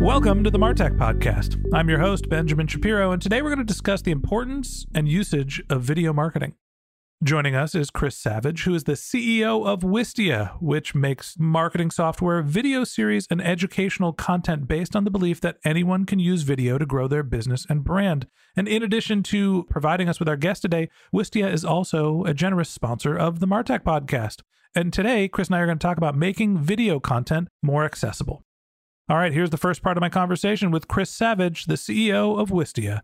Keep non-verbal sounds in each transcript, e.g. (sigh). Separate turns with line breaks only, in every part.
Welcome to the Martech Podcast. I'm your host, Benjamin Shapiro, and today we're going to discuss the importance and usage of video marketing. Joining us is Chris Savage, who is the CEO of Wistia, which makes marketing software, video series, and educational content based on the belief that anyone can use video to grow their business and brand. And in addition to providing us with our guest today, Wistia is also a generous sponsor of the Martech Podcast. And today, Chris and I are going to talk about making video content more accessible. All right, here's the first part of my conversation with Chris Savage, the CEO of Wistia.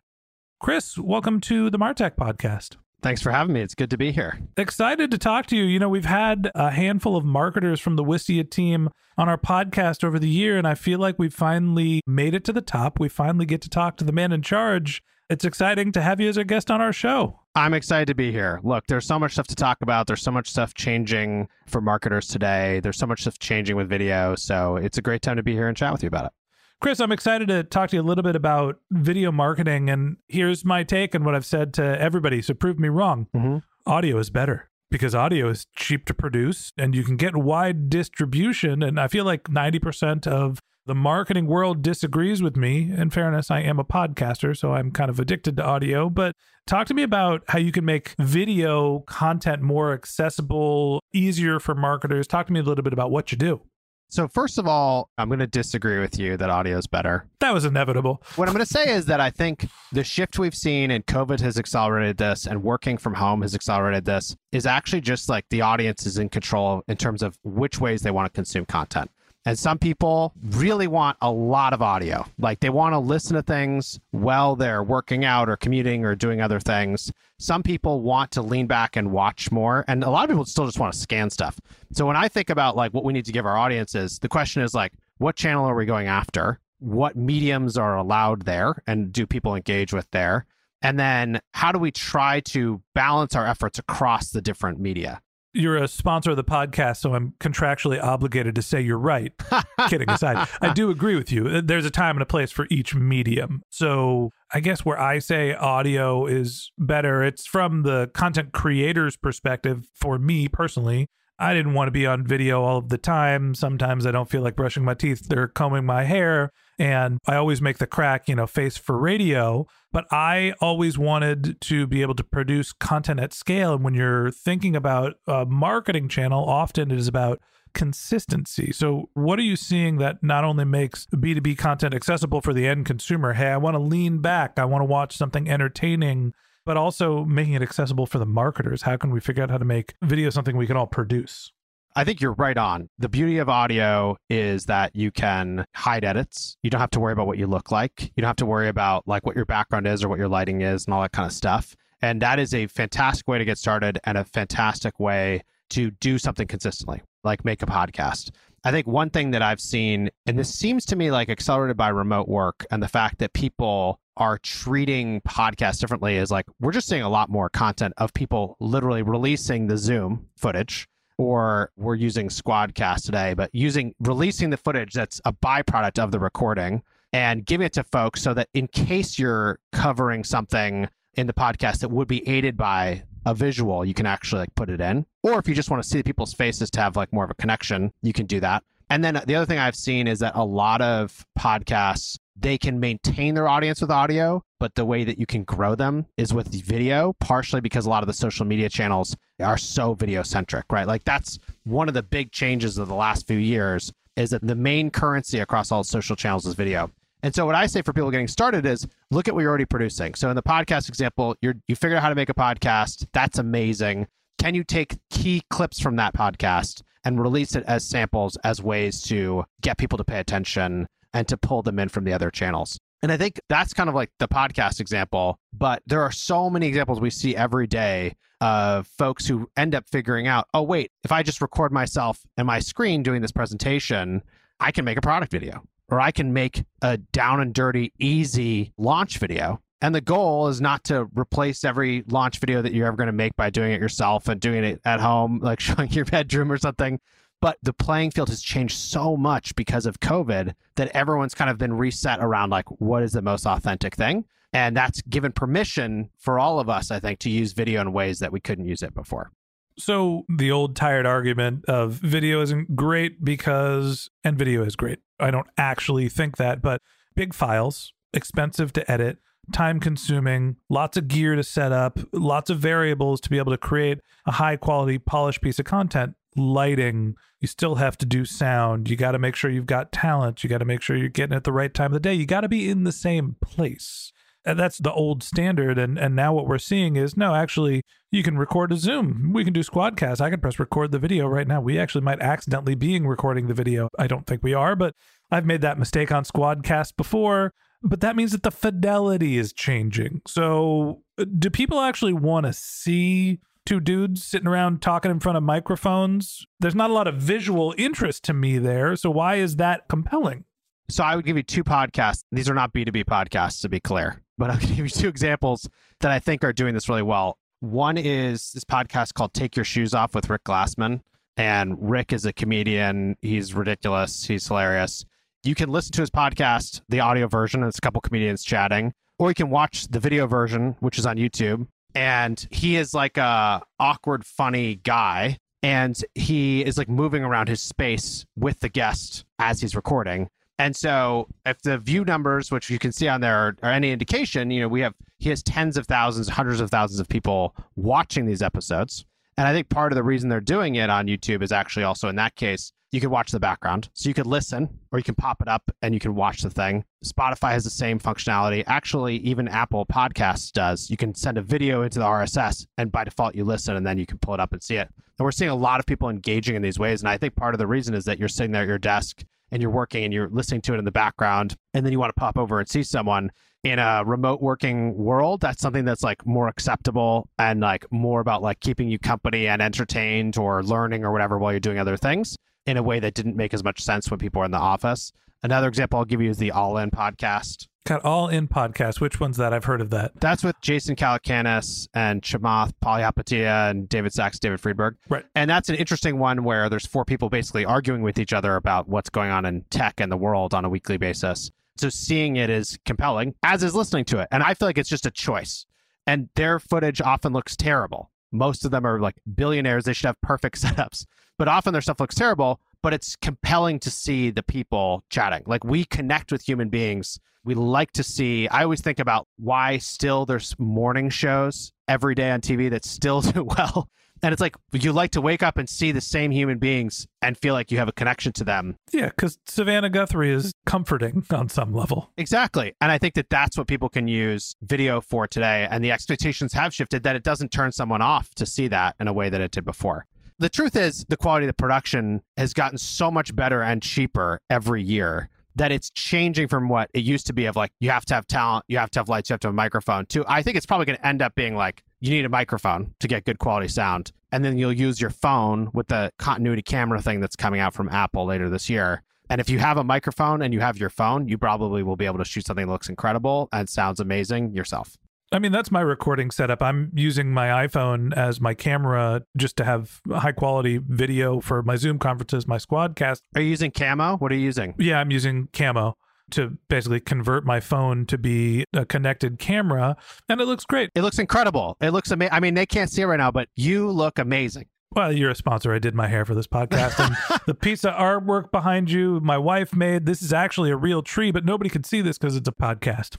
Chris, welcome to the Martech podcast.
Thanks for having me. It's good to be here.
Excited to talk to you. You know, we've had a handful of marketers from the Wistia team on our podcast over the year, and I feel like we finally made it to the top. We finally get to talk to the man in charge. It's exciting to have you as a guest on our show.
I'm excited to be here. Look, there's so much stuff to talk about. There's so much stuff changing for marketers today. There's so much stuff changing with video. So it's a great time to be here and chat with you about it.
Chris, I'm excited to talk to you a little bit about video marketing. And here's my take on what I've said to everybody. So prove me wrong. Mm-hmm. Audio is better because audio is cheap to produce and you can get wide distribution. And I feel like 90% of the marketing world disagrees with me. In fairness, I am a podcaster, so I'm kind of addicted to audio. But talk to me about how you can make video content more accessible, easier for marketers. Talk to me a little bit about what you do.
So, first of all, I'm going to disagree with you that audio is better.
That was inevitable.
What I'm going to say is that I think the shift we've seen and COVID has accelerated this and working from home has accelerated this is actually just like the audience is in control in terms of which ways they want to consume content. And some people really want a lot of audio. Like they want to listen to things while they're working out or commuting or doing other things. Some people want to lean back and watch more. And a lot of people still just want to scan stuff. So when I think about like what we need to give our audiences, the question is like, what channel are we going after? What mediums are allowed there and do people engage with there? And then how do we try to balance our efforts across the different media?
You're a sponsor of the podcast, so I'm contractually obligated to say you're right. (laughs) Kidding aside, I do agree with you. There's a time and a place for each medium. So I guess where I say audio is better, it's from the content creator's perspective for me personally. I didn't want to be on video all of the time. Sometimes I don't feel like brushing my teeth or combing my hair. And I always make the crack, you know, face for radio. But I always wanted to be able to produce content at scale. And when you're thinking about a marketing channel, often it is about consistency. So, what are you seeing that not only makes B2B content accessible for the end consumer? Hey, I want to lean back, I want to watch something entertaining but also making it accessible for the marketers. How can we figure out how to make video something we can all produce?
I think you're right on. The beauty of audio is that you can hide edits. You don't have to worry about what you look like. You don't have to worry about like what your background is or what your lighting is and all that kind of stuff. And that is a fantastic way to get started and a fantastic way to do something consistently, like make a podcast. I think one thing that I've seen, and this seems to me like accelerated by remote work and the fact that people are treating podcasts differently is like we're just seeing a lot more content of people literally releasing the Zoom footage or we're using Squadcast today, but using releasing the footage that's a byproduct of the recording and giving it to folks so that in case you're covering something in the podcast that would be aided by a visual, you can actually like put it in. Or if you just want to see people's faces to have like more of a connection, you can do that. And then the other thing I've seen is that a lot of podcasts they can maintain their audience with audio, but the way that you can grow them is with video, partially because a lot of the social media channels are so video centric, right? Like that's one of the big changes of the last few years is that the main currency across all social channels is video. And so what I say for people getting started is look at what you're already producing. So in the podcast example, you're you figured out how to make a podcast. That's amazing. Can you take key clips from that podcast and release it as samples as ways to get people to pay attention and to pull them in from the other channels? And I think that's kind of like the podcast example, but there are so many examples we see every day of folks who end up figuring out, oh, wait, if I just record myself and my screen doing this presentation, I can make a product video or I can make a down and dirty, easy launch video. And the goal is not to replace every launch video that you're ever going to make by doing it yourself and doing it at home, (laughs) like showing your bedroom or something. But the playing field has changed so much because of COVID that everyone's kind of been reset around like, what is the most authentic thing? And that's given permission for all of us, I think, to use video in ways that we couldn't use it before.
So the old tired argument of video isn't great because, and video is great. I don't actually think that, but big files, expensive to edit, time consuming, lots of gear to set up, lots of variables to be able to create a high quality, polished piece of content. Lighting, you still have to do sound. You got to make sure you've got talent. You got to make sure you're getting at the right time of the day. You got to be in the same place. And that's the old standard. And and now what we're seeing is no, actually, you can record a Zoom. We can do Squadcast. I can press record the video right now. We actually might accidentally being recording the video. I don't think we are, but I've made that mistake on Squadcast before. But that means that the fidelity is changing. So, uh, do people actually want to see two dudes sitting around talking in front of microphones? There's not a lot of visual interest to me there. So, why is that compelling?
So, I would give you two podcasts. These are not B2B podcasts, to be clear, but I'll (laughs) give you two examples that I think are doing this really well. One is this podcast called Take Your Shoes Off with Rick Glassman. And Rick is a comedian. He's ridiculous. He's hilarious. You can listen to his podcast, the audio version, it's a couple comedians chatting, or you can watch the video version, which is on YouTube. And he is like a awkward, funny guy. And he is like moving around his space with the guest as he's recording. And so, if the view numbers, which you can see on there, are, are, any indication, you know, we have he has tens of thousands, hundreds of thousands of people watching these episodes. And I think part of the reason they're doing it on YouTube is actually also in that case you can watch the background. So you could listen or you can pop it up and you can watch the thing. Spotify has the same functionality. Actually, even Apple Podcasts does. You can send a video into the RSS and by default you listen and then you can pull it up and see it. And we're seeing a lot of people engaging in these ways. And I think part of the reason is that you're sitting there at your desk and you're working and you're listening to it in the background and then you want to pop over and see someone in a remote working world that's something that's like more acceptable and like more about like keeping you company and entertained or learning or whatever while you're doing other things in a way that didn't make as much sense when people were in the office. Another example I'll give you is the All In podcast.
Got All In podcast. Which one's that? I've heard of that.
That's with Jason Calacanis and Chamath Palihapitiya and David Sacks, David Friedberg.
Right.
And that's an interesting one where there's four people basically arguing with each other about what's going on in tech and the world on a weekly basis. So seeing it is compelling, as is listening to it. And I feel like it's just a choice. And their footage often looks terrible. Most of them are like billionaires. They should have perfect (laughs) setups but often their stuff looks terrible but it's compelling to see the people chatting. Like we connect with human beings. We like to see i always think about why still there's morning shows every day on tv that still (laughs) do well. And it's like you like to wake up and see the same human beings and feel like you have a connection to them.
Yeah because savannah guthrie is comforting (laughs) on some level.
Exactly. And i think that that's what people can use video for today. And the expectations have shifted that it doesn't turn someone off to see that in a way that it did before the truth is, the quality of the production has gotten so much better and cheaper every year that it's changing from what it used to be of like you have to have talent, you have to have lights, you have to have a microphone to I think it's probably going to end up being like you need a microphone to get good quality sound. And then you'll use your phone with the continuity camera thing that's coming out from Apple later this year. And if you have a microphone and you have your phone, you probably will be able to shoot something that looks incredible and sounds amazing yourself.
I mean, that's my recording setup. I'm using my iPhone as my camera just to have high quality video for my Zoom conferences, my Squadcast.
Are you using Camo? What are you using?
Yeah, I'm using Camo. to basically convert my phone to be a connected camera, and it looks great.
It looks incredible. It looks amazing. I mean, they can't see it right now, but you look amazing.
Well, you're a sponsor. I did my hair for this podcast. And (laughs) the piece of artwork behind you, my wife made. This is actually a real tree, but nobody can see this because it's a podcast.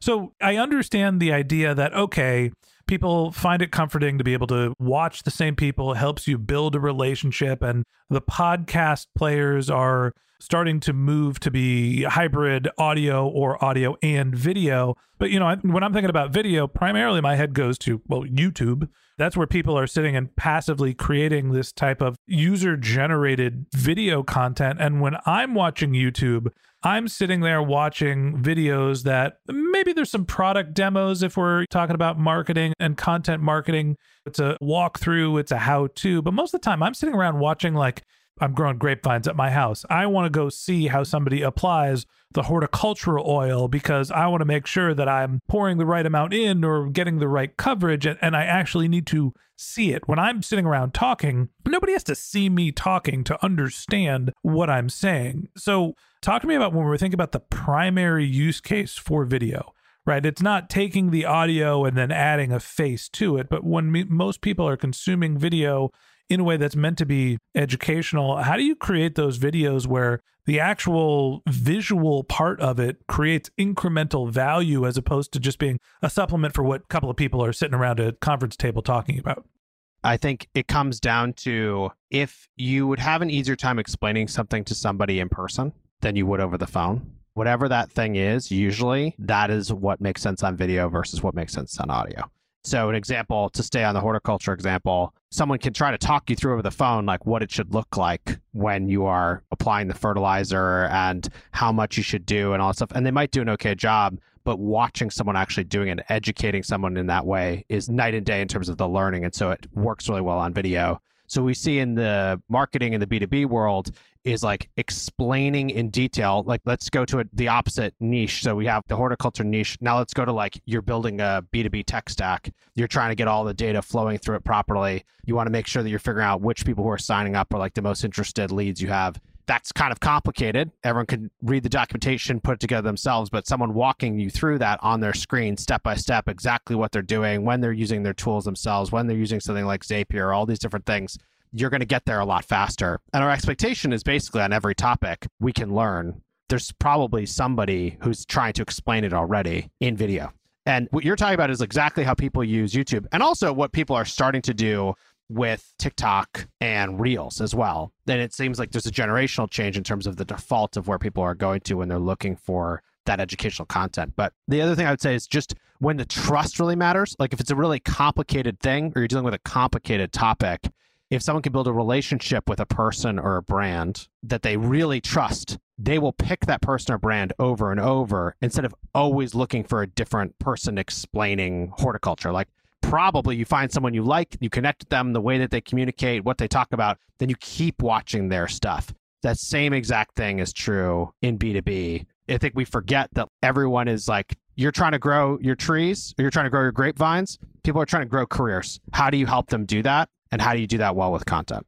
So I understand the idea that, okay, people find it comforting to be able to watch the same people. It helps you build a relationship. And the podcast players are starting to move to be hybrid audio or audio and video. But, you know, when I'm thinking about video, primarily my head goes to, well, YouTube. That's where people are sitting and passively creating this type of user generated video content. And when I'm watching YouTube, I'm sitting there watching videos that maybe there's some product demos if we're talking about marketing and content marketing. It's a walkthrough, it's a how to. But most of the time, I'm sitting around watching like I'm growing grapevines at my house. I want to go see how somebody applies the horticultural oil because I want to make sure that I'm pouring the right amount in or getting the right coverage. And, and I actually need to see it. When I'm sitting around talking, nobody has to see me talking to understand what I'm saying. So, talk to me about when we're thinking about the primary use case for video right? It's not taking the audio and then adding a face to it, but when me, most people are consuming video in a way that's meant to be educational. How do you create those videos where the actual visual part of it creates incremental value as opposed to just being a supplement for what a couple of people are sitting around a conference table talking about?
I think it comes down to if you would have an easier time explaining something to somebody in person than you would over the phone. Whatever that thing is, usually that is what makes sense on video versus what makes sense on audio. So, an example to stay on the horticulture example, someone can try to talk you through over the phone, like what it should look like when you are applying the fertilizer and how much you should do and all that stuff. And they might do an okay job, but watching someone actually doing it, educating someone in that way is night and day in terms of the learning. And so it works really well on video. So we see in the marketing in the B2B world is like explaining in detail. Like, let's go to a, the opposite niche. So we have the horticulture niche. Now let's go to like you're building a B2B tech stack. You're trying to get all the data flowing through it properly. You want to make sure that you're figuring out which people who are signing up are like the most interested leads you have that's kind of complicated. Everyone can read the documentation, put it together themselves, but someone walking you through that on their screen, step by step, exactly what they're doing, when they're using their tools themselves, when they're using something like Zapier, all these different things, you're going to get there a lot faster. And our expectation is basically on every topic we can learn. There's probably somebody who's trying to explain it already in video. And what you're talking about is exactly how people use YouTube and also what people are starting to do with TikTok and Reels as well. Then it seems like there's a generational change in terms of the default of where people are going to when they're looking for that educational content. But the other thing I would say is just when the trust really matters, like if it's a really complicated thing or you're dealing with a complicated topic, if someone can build a relationship with a person or a brand that they really trust, they will pick that person or brand over and over instead of always looking for a different person explaining horticulture. Like probably you find someone you like, you connect with them, the way that they communicate, what they talk about, then you keep watching their stuff. That same exact thing is true in B2B. I think we forget that everyone is like, you're trying to grow your trees or you're trying to grow your grapevines. People are trying to grow careers. How do you help them do that? And how do you do that well with content?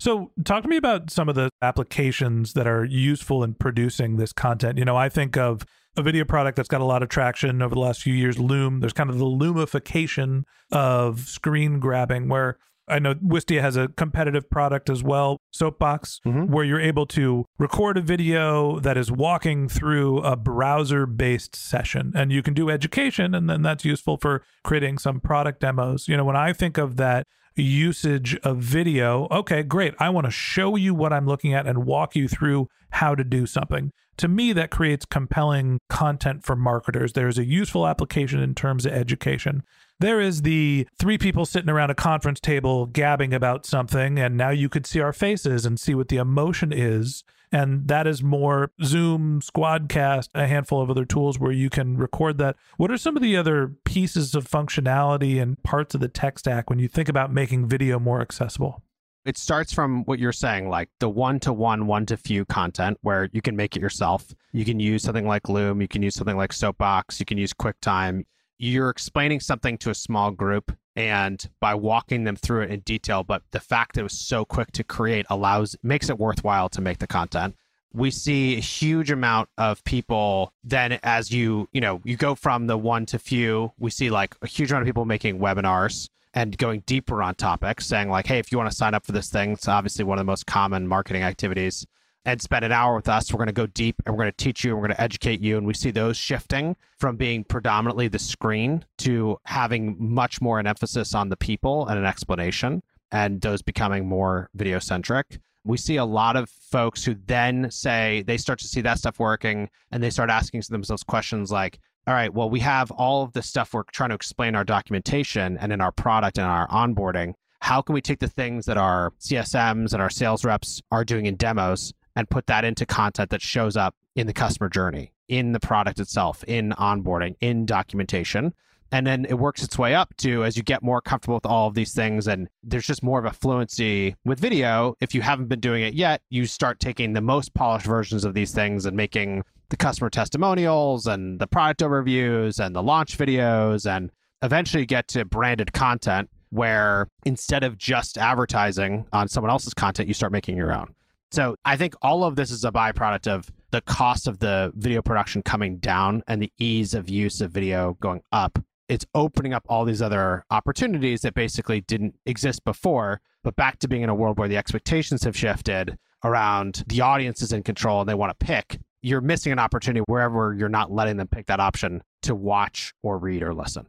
So, talk to me about some of the applications that are useful in producing this content. You know, I think of a video product that's got a lot of traction over the last few years, Loom. There's kind of the loomification of screen grabbing, where I know Wistia has a competitive product as well, Soapbox, mm-hmm. where you're able to record a video that is walking through a browser based session. And you can do education, and then that's useful for creating some product demos. You know, when I think of that, usage of video. Okay, great. I want to show you what I'm looking at and walk you through how to do something. To me, that creates compelling content for marketers. There's a useful application in terms of education. There is the three people sitting around a conference table gabbing about something, and now you could see our faces and see what the emotion is and that is more Zoom, Squadcast, a handful of other tools where you can record that. What are some of the other pieces of functionality and parts of the tech stack when you think about making video more accessible?
It starts from what you're saying, like the one to one, one to few content where you can make it yourself. You can use something like Loom, you can use something like Soapbox, you can use QuickTime. You're explaining something to a small group and by walking them through it in detail but the fact that it was so quick to create allows makes it worthwhile to make the content we see a huge amount of people then as you you know you go from the one to few we see like a huge amount of people making webinars and going deeper on topics saying like hey if you want to sign up for this thing it's obviously one of the most common marketing activities and spend an hour with us we're going to go deep and we're going to teach you and we're going to educate you and we see those shifting from being predominantly the screen to having much more an emphasis on the people and an explanation and those becoming more video centric we see a lot of folks who then say they start to see that stuff working and they start asking themselves questions like, all right, well, we have all of the stuff we're trying to explain our documentation and in our product and our onboarding. How can we take the things that our CSMs and our sales reps are doing in demos and put that into content that shows up in the customer journey, in the product itself, in onboarding, in documentation? And then it works its way up to as you get more comfortable with all of these things and there's just more of a fluency with video. If you haven't been doing it yet you start taking the most polished versions of these things and making the customer testimonials and the product overviews and the launch videos and eventually get to branded content where instead of just advertising on someone else's content you start making your own. So i think all of this is a byproduct of the cost of the video production coming down and the ease of use of video going up it's opening up all these other opportunities that basically didn't exist before. But back to being in a world where the expectations have shifted around the audience is in control and they want to pick, you're missing an opportunity wherever you're not letting them pick that option to watch or read or listen.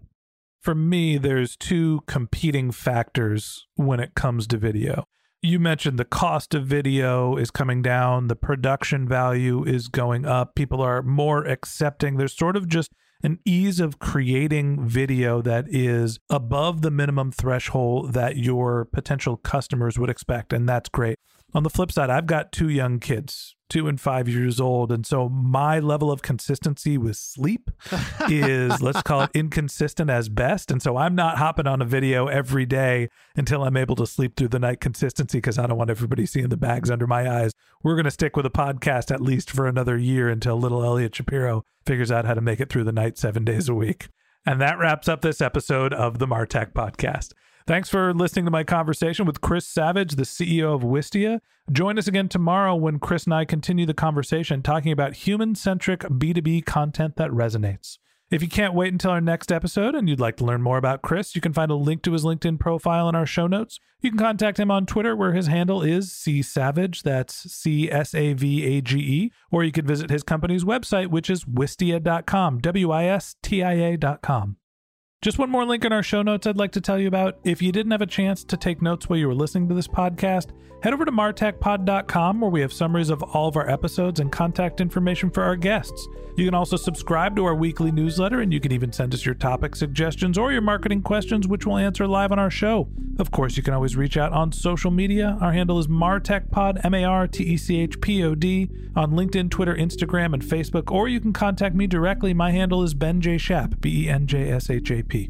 For me, there's two competing factors when it comes to video. You mentioned the cost of video is coming down, the production value is going up, people are more accepting. There's sort of just an ease of creating video that is above the minimum threshold that your potential customers would expect. And that's great. On the flip side, I've got two young kids, two and five years old. And so my level of consistency with sleep is, let's call it inconsistent as best. And so I'm not hopping on a video every day until I'm able to sleep through the night consistency because I don't want everybody seeing the bags under my eyes. We're going to stick with a podcast at least for another year until little Eliot Shapiro figures out how to make it through the night seven days a week. And that wraps up this episode of the Martech Podcast. Thanks for listening to my conversation with Chris Savage, the CEO of Wistia. Join us again tomorrow when Chris and I continue the conversation talking about human centric B2B content that resonates. If you can't wait until our next episode and you'd like to learn more about Chris, you can find a link to his LinkedIn profile in our show notes. You can contact him on Twitter, where his handle is C Savage, that's C S A V A G E, or you could visit his company's website, which is wistia.com, W I S T I A.com. Just one more link in our show notes I'd like to tell you about. If you didn't have a chance to take notes while you were listening to this podcast, head over to martechpod.com where we have summaries of all of our episodes and contact information for our guests. You can also subscribe to our weekly newsletter and you can even send us your topic suggestions or your marketing questions, which we'll answer live on our show. Of course, you can always reach out on social media. Our handle is martechpod, M A R T E C H P O D, on LinkedIn, Twitter, Instagram, and Facebook, or you can contact me directly. My handle is Ben J. Shap, B E N J S H A P.